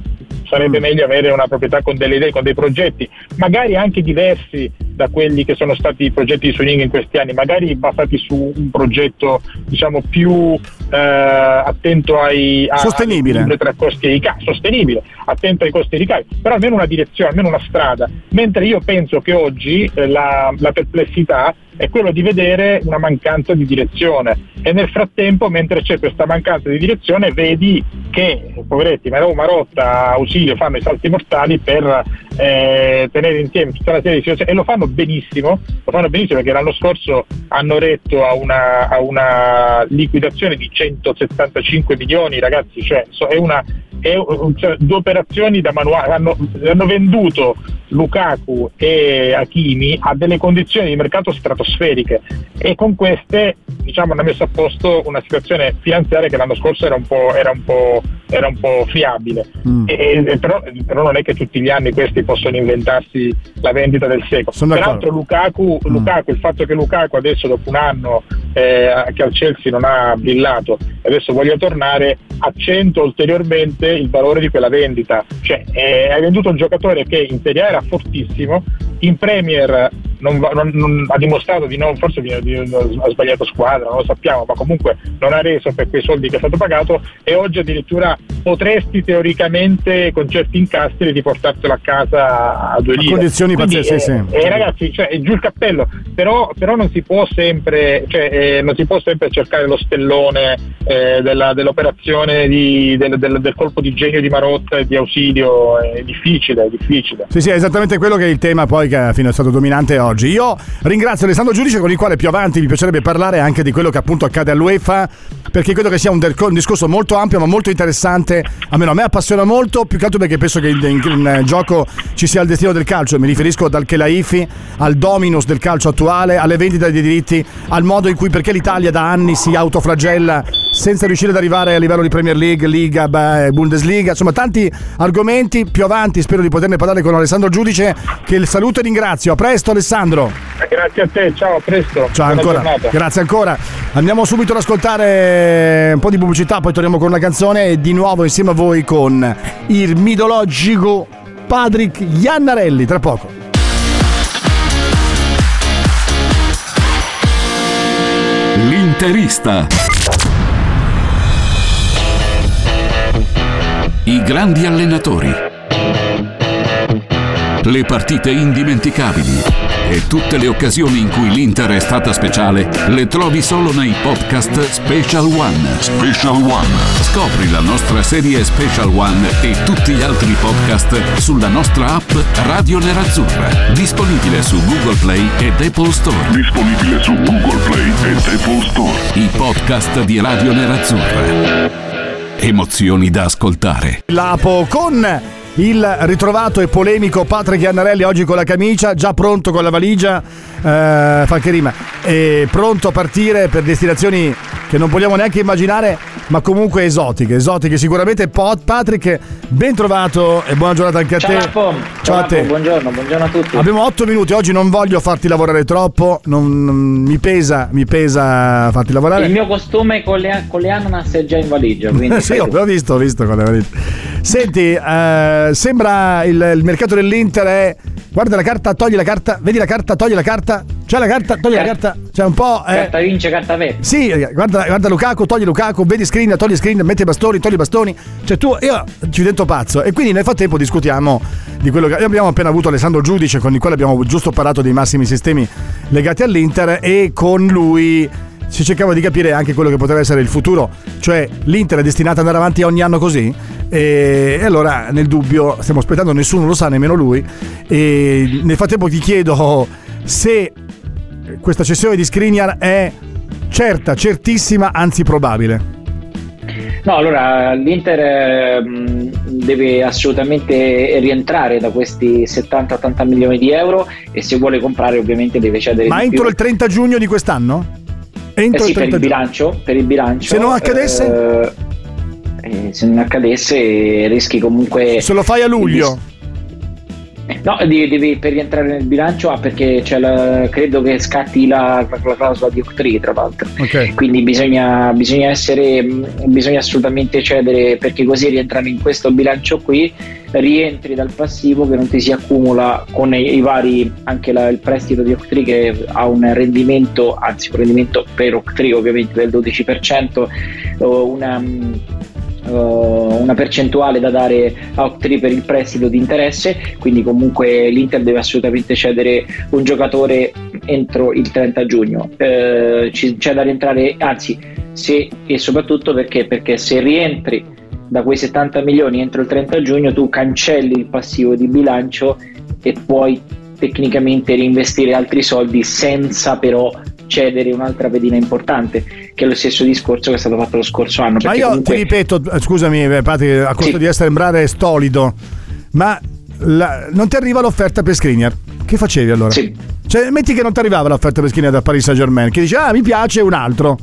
[SPEAKER 5] sarebbe mm. meglio avere una proprietà con delle idee, con dei progetti, magari anche diversi da quelli che sono stati i progetti di Swing in questi anni, magari basati su un progetto diciamo più eh, attento ai
[SPEAKER 2] sostenibile
[SPEAKER 5] ai, costi e ricavi, sostenibile, attento ai costi e ricavi, però almeno una direzione, almeno una strada. Mentre io penso che oggi eh, la, la perplessità è quello di vedere una mancanza di direzione. E nel frattempo mentre c'è questa mancanza di direzione vedi che poveretti Marotta, Ausilio fanno i salti mortali per eh, tenere insieme tutta una serie di situazioni. E lo fanno benissimo, lo fanno benissimo perché l'anno scorso hanno retto a una, a una liquidazione di 175 milioni ragazzi, cioè è una è, cioè, due operazioni da manuale, hanno, hanno, venduto Lukaku e Hakimi a delle condizioni di mercato stratosferiche e con queste diciamo, hanno messo a posto una situazione finanziaria che l'anno scorso era un po', era un po', era un po fiabile. Mm. E, e però, però, non è che tutti gli anni questi possono inventarsi la vendita del secolo. Sono Peraltro Lukaku, mm. Lukaku, il fatto che Lukaku adesso dopo un anno eh, che al Chelsea non ha brillato e adesso voglia tornare accentua ulteriormente il valore di quella vendita. Cioè, eh, hai venduto un giocatore che in Serie A era fortissimo, in Premier non, non, non, ha dimostrato di non, forse di, di, ha sbagliato squadra, non lo sappiamo, ma comunque non ha reso per quei soldi che è stato pagato e oggi addirittura potresti teoricamente con certi incastri riportartelo a casa a due lire.
[SPEAKER 2] A condizioni pazzesche,
[SPEAKER 5] eh,
[SPEAKER 2] sì.
[SPEAKER 5] Eh, ragazzi, cioè, è giù il cappello, però, però non si può sempre, cioè, eh, non si può sempre cercare lo stellone eh, della, dell'operazione di, del, del, del, colpo di genio di Marotta e di Ausilio, è difficile, è difficile.
[SPEAKER 2] Sì, sì, è esattamente quello che è il tema poi che alla fine è stato dominante oggi oggi. Io ringrazio Alessandro Giudice con il quale più avanti mi piacerebbe parlare anche di quello che appunto accade all'UEFA perché credo che sia un, un discorso molto ampio ma molto interessante, almeno a me appassiona molto, più che altro perché penso che in, in, in gioco ci sia il destino del calcio, mi riferisco dal Kelaifi al dominus del calcio attuale, alle vendite dei diritti, al modo in cui perché l'Italia da anni si autoflagella senza riuscire ad arrivare a livello di Premier League, Liga, Bundesliga, insomma tanti argomenti, più avanti spero di poterne parlare con Alessandro Giudice che saluto e ringrazio, a presto Alessandro. Alessandro.
[SPEAKER 5] Grazie a te, ciao, a presto.
[SPEAKER 2] Ciao Buona ancora. Giornata. Grazie ancora. Andiamo subito ad ascoltare un po' di pubblicità, poi torniamo con una canzone e di nuovo insieme a voi con il mitologico Patrick Iannarelli, tra poco.
[SPEAKER 1] L'interista. I grandi allenatori. Le partite indimenticabili e tutte le occasioni in cui l'Inter è stata speciale le trovi solo nei podcast Special One. Special One. Scopri la nostra serie Special One e tutti gli altri podcast sulla nostra app Radio Nerazzurra. Disponibile su Google Play ed Apple Store. Disponibile su Google Play ed Apple Store. I podcast di Radio Nerazzurra. Emozioni da ascoltare.
[SPEAKER 2] Lapo con il ritrovato e polemico Patrick Iannarelli oggi con la camicia, già pronto con la valigia, eh, fa che rima, e pronto a partire per destinazioni che non vogliamo neanche immaginare, ma comunque esotiche, esotiche sicuramente. Patrick, ben trovato e buona giornata anche a
[SPEAKER 7] Ciao,
[SPEAKER 2] te.
[SPEAKER 7] Lapo.
[SPEAKER 2] Ciao a te.
[SPEAKER 7] Buongiorno, buongiorno a tutti.
[SPEAKER 2] Abbiamo otto minuti, oggi non voglio farti lavorare troppo, non- non- mi pesa, mi pesa farti lavorare.
[SPEAKER 7] Il mio costume con le, con le ananas è già in valigia, quindi
[SPEAKER 2] sì,
[SPEAKER 7] fai
[SPEAKER 2] ho,
[SPEAKER 7] tu.
[SPEAKER 2] ho visto, ho visto quando avevi detto. Senti, eh, sembra il, il mercato dell'Inter è. Guarda la carta, togli la carta, vedi la carta, togli la carta. C'è la carta, togli la carta. C'è un po'. eh,
[SPEAKER 7] Carta vince, carta perde.
[SPEAKER 2] sì, guarda, guarda Lukaku, togli Lukaku, vedi screen, togli screen, metti i bastoni, togli i bastoni. Cioè tu, io ci divento pazzo. E quindi nel frattempo discutiamo di quello che abbiamo appena avuto Alessandro Giudice, con il quale abbiamo giusto parlato dei massimi sistemi legati all'Inter e con lui si cercava di capire anche quello che potrebbe essere il futuro, cioè l'Inter è destinata ad andare avanti ogni anno così e, allora nel dubbio stiamo aspettando, nessuno lo sa, nemmeno lui e nel frattempo ti chiedo se questa cessione di Skriniar è certa, certissima, anzi probabile.
[SPEAKER 7] No, allora l'Inter ehm, deve assolutamente rientrare da questi 70-80 milioni di euro e se vuole comprare ovviamente deve cedere
[SPEAKER 2] Ma entro
[SPEAKER 7] più.
[SPEAKER 2] il 30 giugno di quest'anno?
[SPEAKER 7] Eh
[SPEAKER 2] Entro
[SPEAKER 7] sì, per il
[SPEAKER 2] 30 giugno.
[SPEAKER 7] bilancio, per il bilancio.
[SPEAKER 2] Se non accadesse?
[SPEAKER 7] eh, eh, se non accadesse rischi comunque...
[SPEAKER 2] Se lo fai a luglio.
[SPEAKER 7] No, devi, per rientrare nel bilancio, ah, perché c'è la- credo che scatti la, la clausola di Octree, tra l'altro.
[SPEAKER 2] Ok.
[SPEAKER 7] Quindi bisogna, bisogna essere, mh, bisogna assolutamente cedere perché così rientrano in questo bilancio qui, rientri dal passivo che non ti si accumula con i, i vari, anche la- il prestito di Octree che ha un rendimento, anzi un rendimento per Octree ovviamente del 12%, o una... uh, una percentuale da dare a Octree per il prestito di interesse, quindi comunque l'Inter deve assolutamente cedere un giocatore entro il 30 giugno. Ci- c'è da rientrare, anzi, se, e soprattutto perché, perché se rientri da quei 70 milioni entro il 30 giugno tu cancelli il passivo di bilancio e puoi tecnicamente reinvestire altri soldi senza però cedere un'altra pedina importante che è lo stesso discorso che è stato fatto lo scorso anno
[SPEAKER 2] Ma io
[SPEAKER 7] comunque-
[SPEAKER 2] ti ripeto, eh, scusami, eh, Patri, a costo
[SPEAKER 7] Sì.
[SPEAKER 2] di essere sembrare stolido, ma la- non ti arriva l'offerta per Skriniar? Che facevi allora?
[SPEAKER 7] Sì.
[SPEAKER 2] Cioè, metti che non ti arrivava l'offerta per Skriniar da Paris Saint Germain, che dici, ah, mi piace un altro.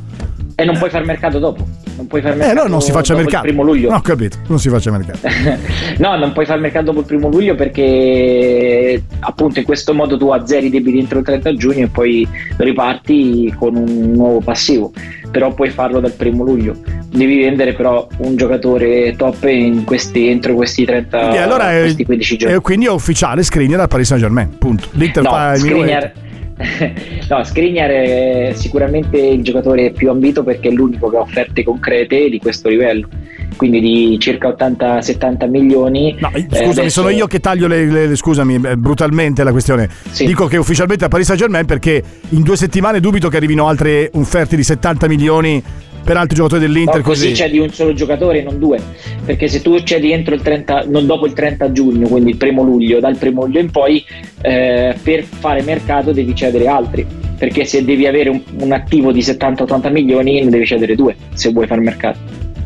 [SPEAKER 7] e non puoi far mercato dopo non puoi far
[SPEAKER 2] Eh,
[SPEAKER 7] mercato
[SPEAKER 2] allora non si faccia mercato.
[SPEAKER 7] il primo luglio
[SPEAKER 2] No, ho capito, non si faccia mercato.
[SPEAKER 7] no, non puoi far mercato dopo il primo luglio perché appunto in questo modo tu azzeri i debiti entro il 30 giugno e poi riparti con un nuovo passivo. Però puoi farlo dal primo luglio. Devi vendere però un giocatore top in questi- entro questi 30
[SPEAKER 2] Quindi, allora
[SPEAKER 7] questi 15 giorni.
[SPEAKER 2] e quindi è ufficiale Skriniar a Paris Saint Germain, punto. L'Inter
[SPEAKER 7] No,
[SPEAKER 2] fa il
[SPEAKER 7] Skriniar. no, Skriniar è sicuramente il giocatore più ambito perché è l'unico che ha offerte concrete di questo livello, quindi di circa 80-70 milioni.
[SPEAKER 2] No,
[SPEAKER 7] Eh,
[SPEAKER 2] scusami,
[SPEAKER 7] adesso-
[SPEAKER 2] sono io che taglio le, le- le- scusami, eh, brutalmente la questione.
[SPEAKER 7] Sì.
[SPEAKER 2] Dico che ufficialmente a Paris Saint Germain perché in due settimane dubito che arrivino altre offerte di 70 milioni per altri giocatori dell'Inter
[SPEAKER 7] No, così c'è di un solo giocatore, non due. Perché se tu cedi entro il 30, non dopo il 30 giugno, quindi il primo luglio, dal primo luglio in poi, eh, per fare mercato devi cedere altri. Perché se devi avere un, un attivo di 70-80 milioni, ne devi cedere due se vuoi fare mercato.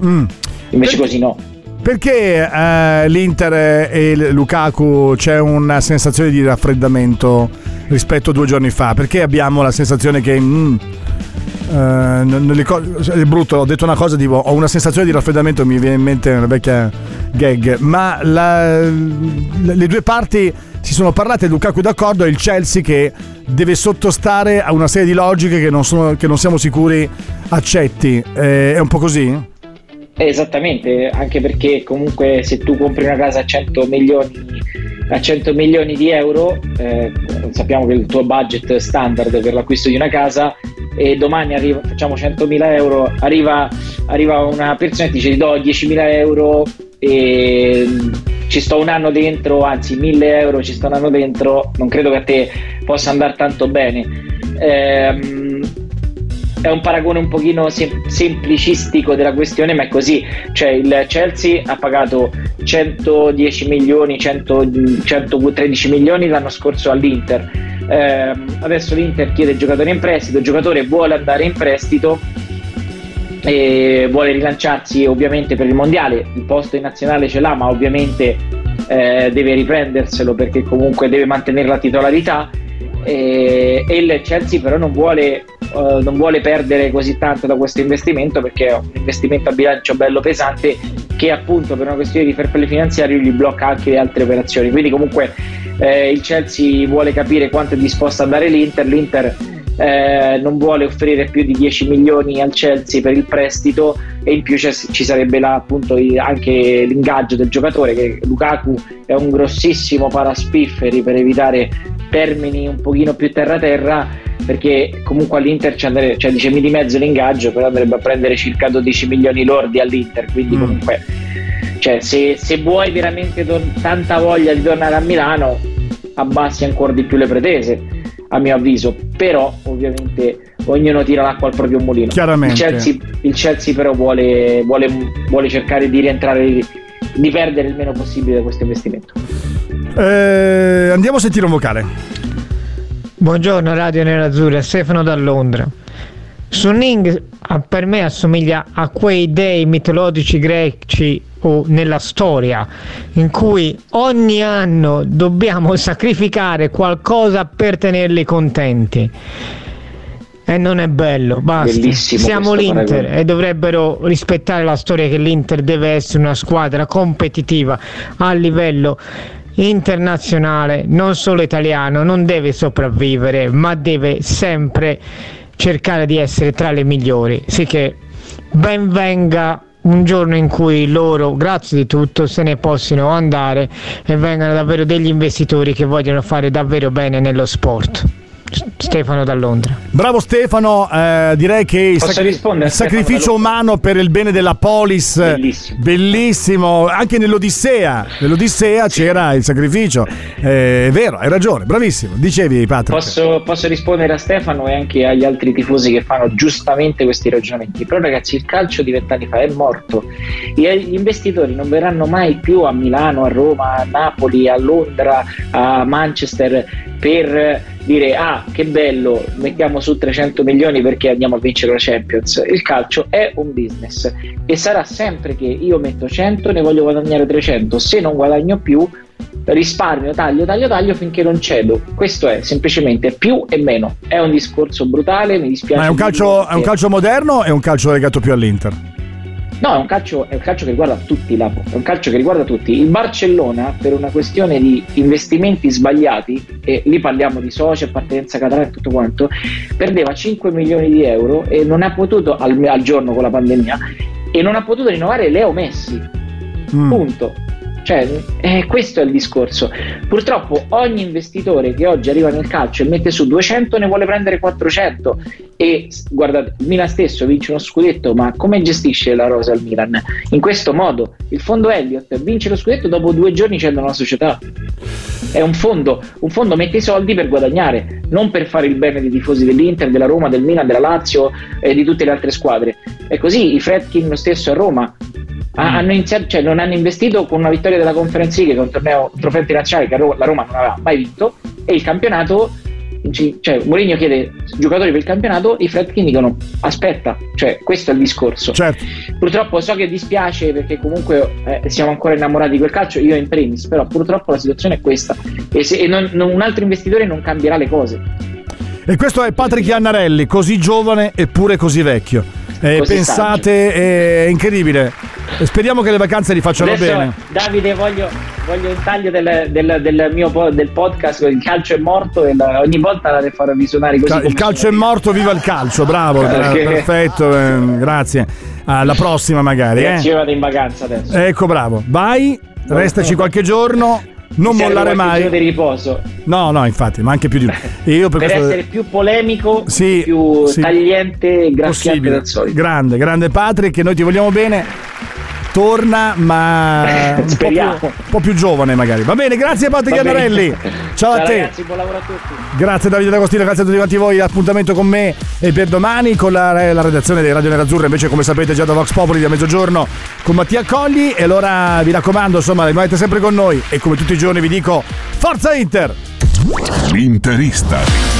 [SPEAKER 2] Mm.
[SPEAKER 7] Invece
[SPEAKER 2] Per-
[SPEAKER 7] così no.
[SPEAKER 2] Perché eh, l'Inter e Lukaku c'è una sensazione di raffreddamento rispetto a due giorni fa? Perché abbiamo la sensazione che... mm, co- è brutto, ho detto una cosa, tipo, ho una sensazione di raffreddamento, mi viene in mente una vecchia gag, ma la- le due parti si sono parlate, Lukaku d'accordo e il Chelsea che deve sottostare a una serie di logiche che non, sono- che non siamo sicuri accetti. Eh, è un po' così?
[SPEAKER 7] Esattamente, anche perché comunque se tu compri una casa a 100 milioni, a 100 milioni di euro, eh, sappiamo che il tuo budget standard per l'acquisto di una casa e domani arriva, facciamo 100.000 euro, arriva, arriva una persona e ti dice ti do 10.000 euro e ci sto un anno dentro, anzi 1.000 euro ci sto un anno dentro, non credo che a te possa andare tanto bene. Ehm, è un paragone un pochino sem- semplicistico della questione, ma è così. Cioè, il Chelsea ha pagato 110 milioni, 100, 113 milioni l'anno scorso all'Inter. Eh, adesso l'Inter chiede il giocatore in prestito, il giocatore vuole andare in prestito e vuole rilanciarsi ovviamente per il mondiale. Il posto in nazionale ce l'ha, ma ovviamente eh, deve riprenderselo perché comunque deve mantenere la titolarità. E, e il Chelsea però non vuole uh, non vuole perdere così tanto da questo investimento perché è un investimento a bilancio bello pesante che appunto per una questione di fair play finanziario gli blocca anche le altre operazioni. Quindi comunque eh, il Chelsea vuole capire quanto è disposto a dare l'Inter, l'Inter eh, non vuole offrire più di 10 milioni al Chelsea per il prestito e in più ci sarebbe là, appunto anche l'ingaggio del giocatore che Lukaku è un grossissimo paraspifferi per evitare termini un pochino più terra-terra perché comunque all'Inter c'è andare, cioè dice mi di mezzo l'ingaggio però andrebbe a prendere circa 12 milioni lordi all'Inter quindi mm. comunque cioè, se, se, vuoi veramente don- tanta voglia di tornare a Milano abbassi ancora di più le pretese a mio avviso però ovviamente ognuno tira l'acqua al proprio mulino
[SPEAKER 2] Chiaramente.
[SPEAKER 7] Il, Chelsea, il Chelsea però vuole, vuole, vuole cercare di rientrare di perdere il meno possibile da questo investimento
[SPEAKER 2] eh, andiamo a sentire un vocale
[SPEAKER 8] Buongiorno Radio Nerazzurra, Stefano da Londra. Sunning per me assomiglia a quei dei mitologici greci o nella storia in cui ogni anno dobbiamo sacrificare qualcosa per tenerli contenti. E non è bello, basta.
[SPEAKER 7] Bellissimo
[SPEAKER 8] Siamo l'Inter
[SPEAKER 7] paragone.
[SPEAKER 8] e dovrebbero rispettare la storia che l'Inter deve essere una squadra competitiva a livello internazionale, non solo italiano, non deve sopravvivere, ma deve sempre cercare di essere tra le migliori. Sì che ben venga un giorno in cui loro, grazie di tutto, se ne possano andare e vengano davvero degli investitori che vogliono fare davvero bene nello sport. Stefano da Londra.
[SPEAKER 2] Bravo Stefano, eh, direi che il, il sacrificio umano per il bene della polis,
[SPEAKER 7] Bellissimo.
[SPEAKER 2] bellissimo. anche nell'Odissea, nell'Odissea c'era il sacrificio, Eh, è vero, hai ragione, bravissimo, dicevi Patrick.
[SPEAKER 7] Posso, posso rispondere a Stefano e anche agli altri tifosi che fanno giustamente questi ragionamenti. Però ragazzi il calcio di vent'anni fa è morto. Gli investitori non verranno mai più a Milano, a Roma, a Napoli, a Londra, a Manchester per dire ah che bello mettiamo su 300 milioni perché andiamo a vincere la Champions. Il calcio è un business e sarà sempre che io metto 100 ne voglio guadagnare 300 se non guadagno più risparmio taglio taglio taglio finché non cedo. Questo è semplicemente più e meno. È un discorso brutale mi dispiace
[SPEAKER 2] Ma è un, calcio, è un calcio moderno o è un calcio legato più all'Inter?
[SPEAKER 7] No, è un, calcio, è un calcio che riguarda tutti, Lapo. È un calcio che riguarda tutti. Il Barcellona, per una questione di investimenti sbagliati, e lì parliamo di soci, appartenenza catalana e tutto quanto, perdeva 5 milioni di euro e non ha potuto, al, al giorno con la pandemia, e non ha potuto rinnovare Leo Messi.
[SPEAKER 2] Mm.
[SPEAKER 7] Punto. Cioè, eh, questo è il discorso. Purtroppo ogni investitore che oggi arriva nel calcio e mette su 200 ne vuole prendere 400 e guardate, il Milan stesso vince uno scudetto, ma come gestisce la rosa il Milan? In questo modo, il fondo Elliott vince lo scudetto dopo due giorni cede una società. È un fondo, un fondo mette i soldi per guadagnare, non per fare il bene dei tifosi dell'Inter, della Roma, del Milan, della Lazio e di tutte le altre squadre. È così, i Fredkin lo stesso a Roma ha- hanno iniziato- cioè non hanno investito con una vittoria della Conference League, che è un torneo, un trofeo internazionale che la Roma non aveva mai vinto, e il campionato, ci- cioè Mourinho chiede giocatori per il campionato, i Fredkin dicono aspetta, cioè questo è il discorso.
[SPEAKER 2] Certo.
[SPEAKER 7] Purtroppo so che dispiace perché comunque eh, siamo ancora innamorati di quel calcio, io in primis, però purtroppo la situazione è questa e, se, e non- non- un altro investitore non cambierà le cose.
[SPEAKER 2] E questo è Patrick Iannarelli, così giovane eppure così vecchio. Eh, pensate, è incredibile. Speriamo che le vacanze li facciano
[SPEAKER 7] Adesso,
[SPEAKER 2] bene.
[SPEAKER 7] Davide, voglio, voglio il taglio del, del- del mio po- del podcast. Il calcio è morto e la- ogni volta la farò risuonare così.
[SPEAKER 2] Ca-
[SPEAKER 7] come
[SPEAKER 2] Il calcio è morto, viva il calcio, bravo,
[SPEAKER 7] Perché-
[SPEAKER 2] perfetto, eh, grazie. Alla prossima magari. Eh.
[SPEAKER 7] io vado in vacanza adesso.
[SPEAKER 2] Ecco, bravo. Vai, restaci qualche giorno non mollare mai.
[SPEAKER 7] di riposo.
[SPEAKER 2] No, no, infatti, ma anche più di uno. Io per,
[SPEAKER 7] Per,
[SPEAKER 2] questo
[SPEAKER 7] essere più polemico,
[SPEAKER 2] Sì,
[SPEAKER 7] più
[SPEAKER 2] sì.
[SPEAKER 7] tagliente e graffiante del solito.
[SPEAKER 2] Grande, grande Patrick, noi ti vogliamo bene. Torna, ma un po, più,
[SPEAKER 7] Speriamo.
[SPEAKER 2] un po' più giovane magari. Va bene, grazie Patrick
[SPEAKER 7] Va bene.
[SPEAKER 2] Iannarelli. Ciao a te.
[SPEAKER 7] ragazzi, buon lavoro a tutti.
[SPEAKER 2] Grazie Davide D'Agostino, grazie a tutti quanti voi. Appuntamento con me e per domani con la, la redazione di Radio Nerazzurra. Invece, come sapete, già da Vox Popoli da mezzogiorno con Mattia Colli. E allora vi raccomando, insomma, rimanete sempre con noi. E come tutti i giorni vi dico: Forza Inter!
[SPEAKER 1] L'interista.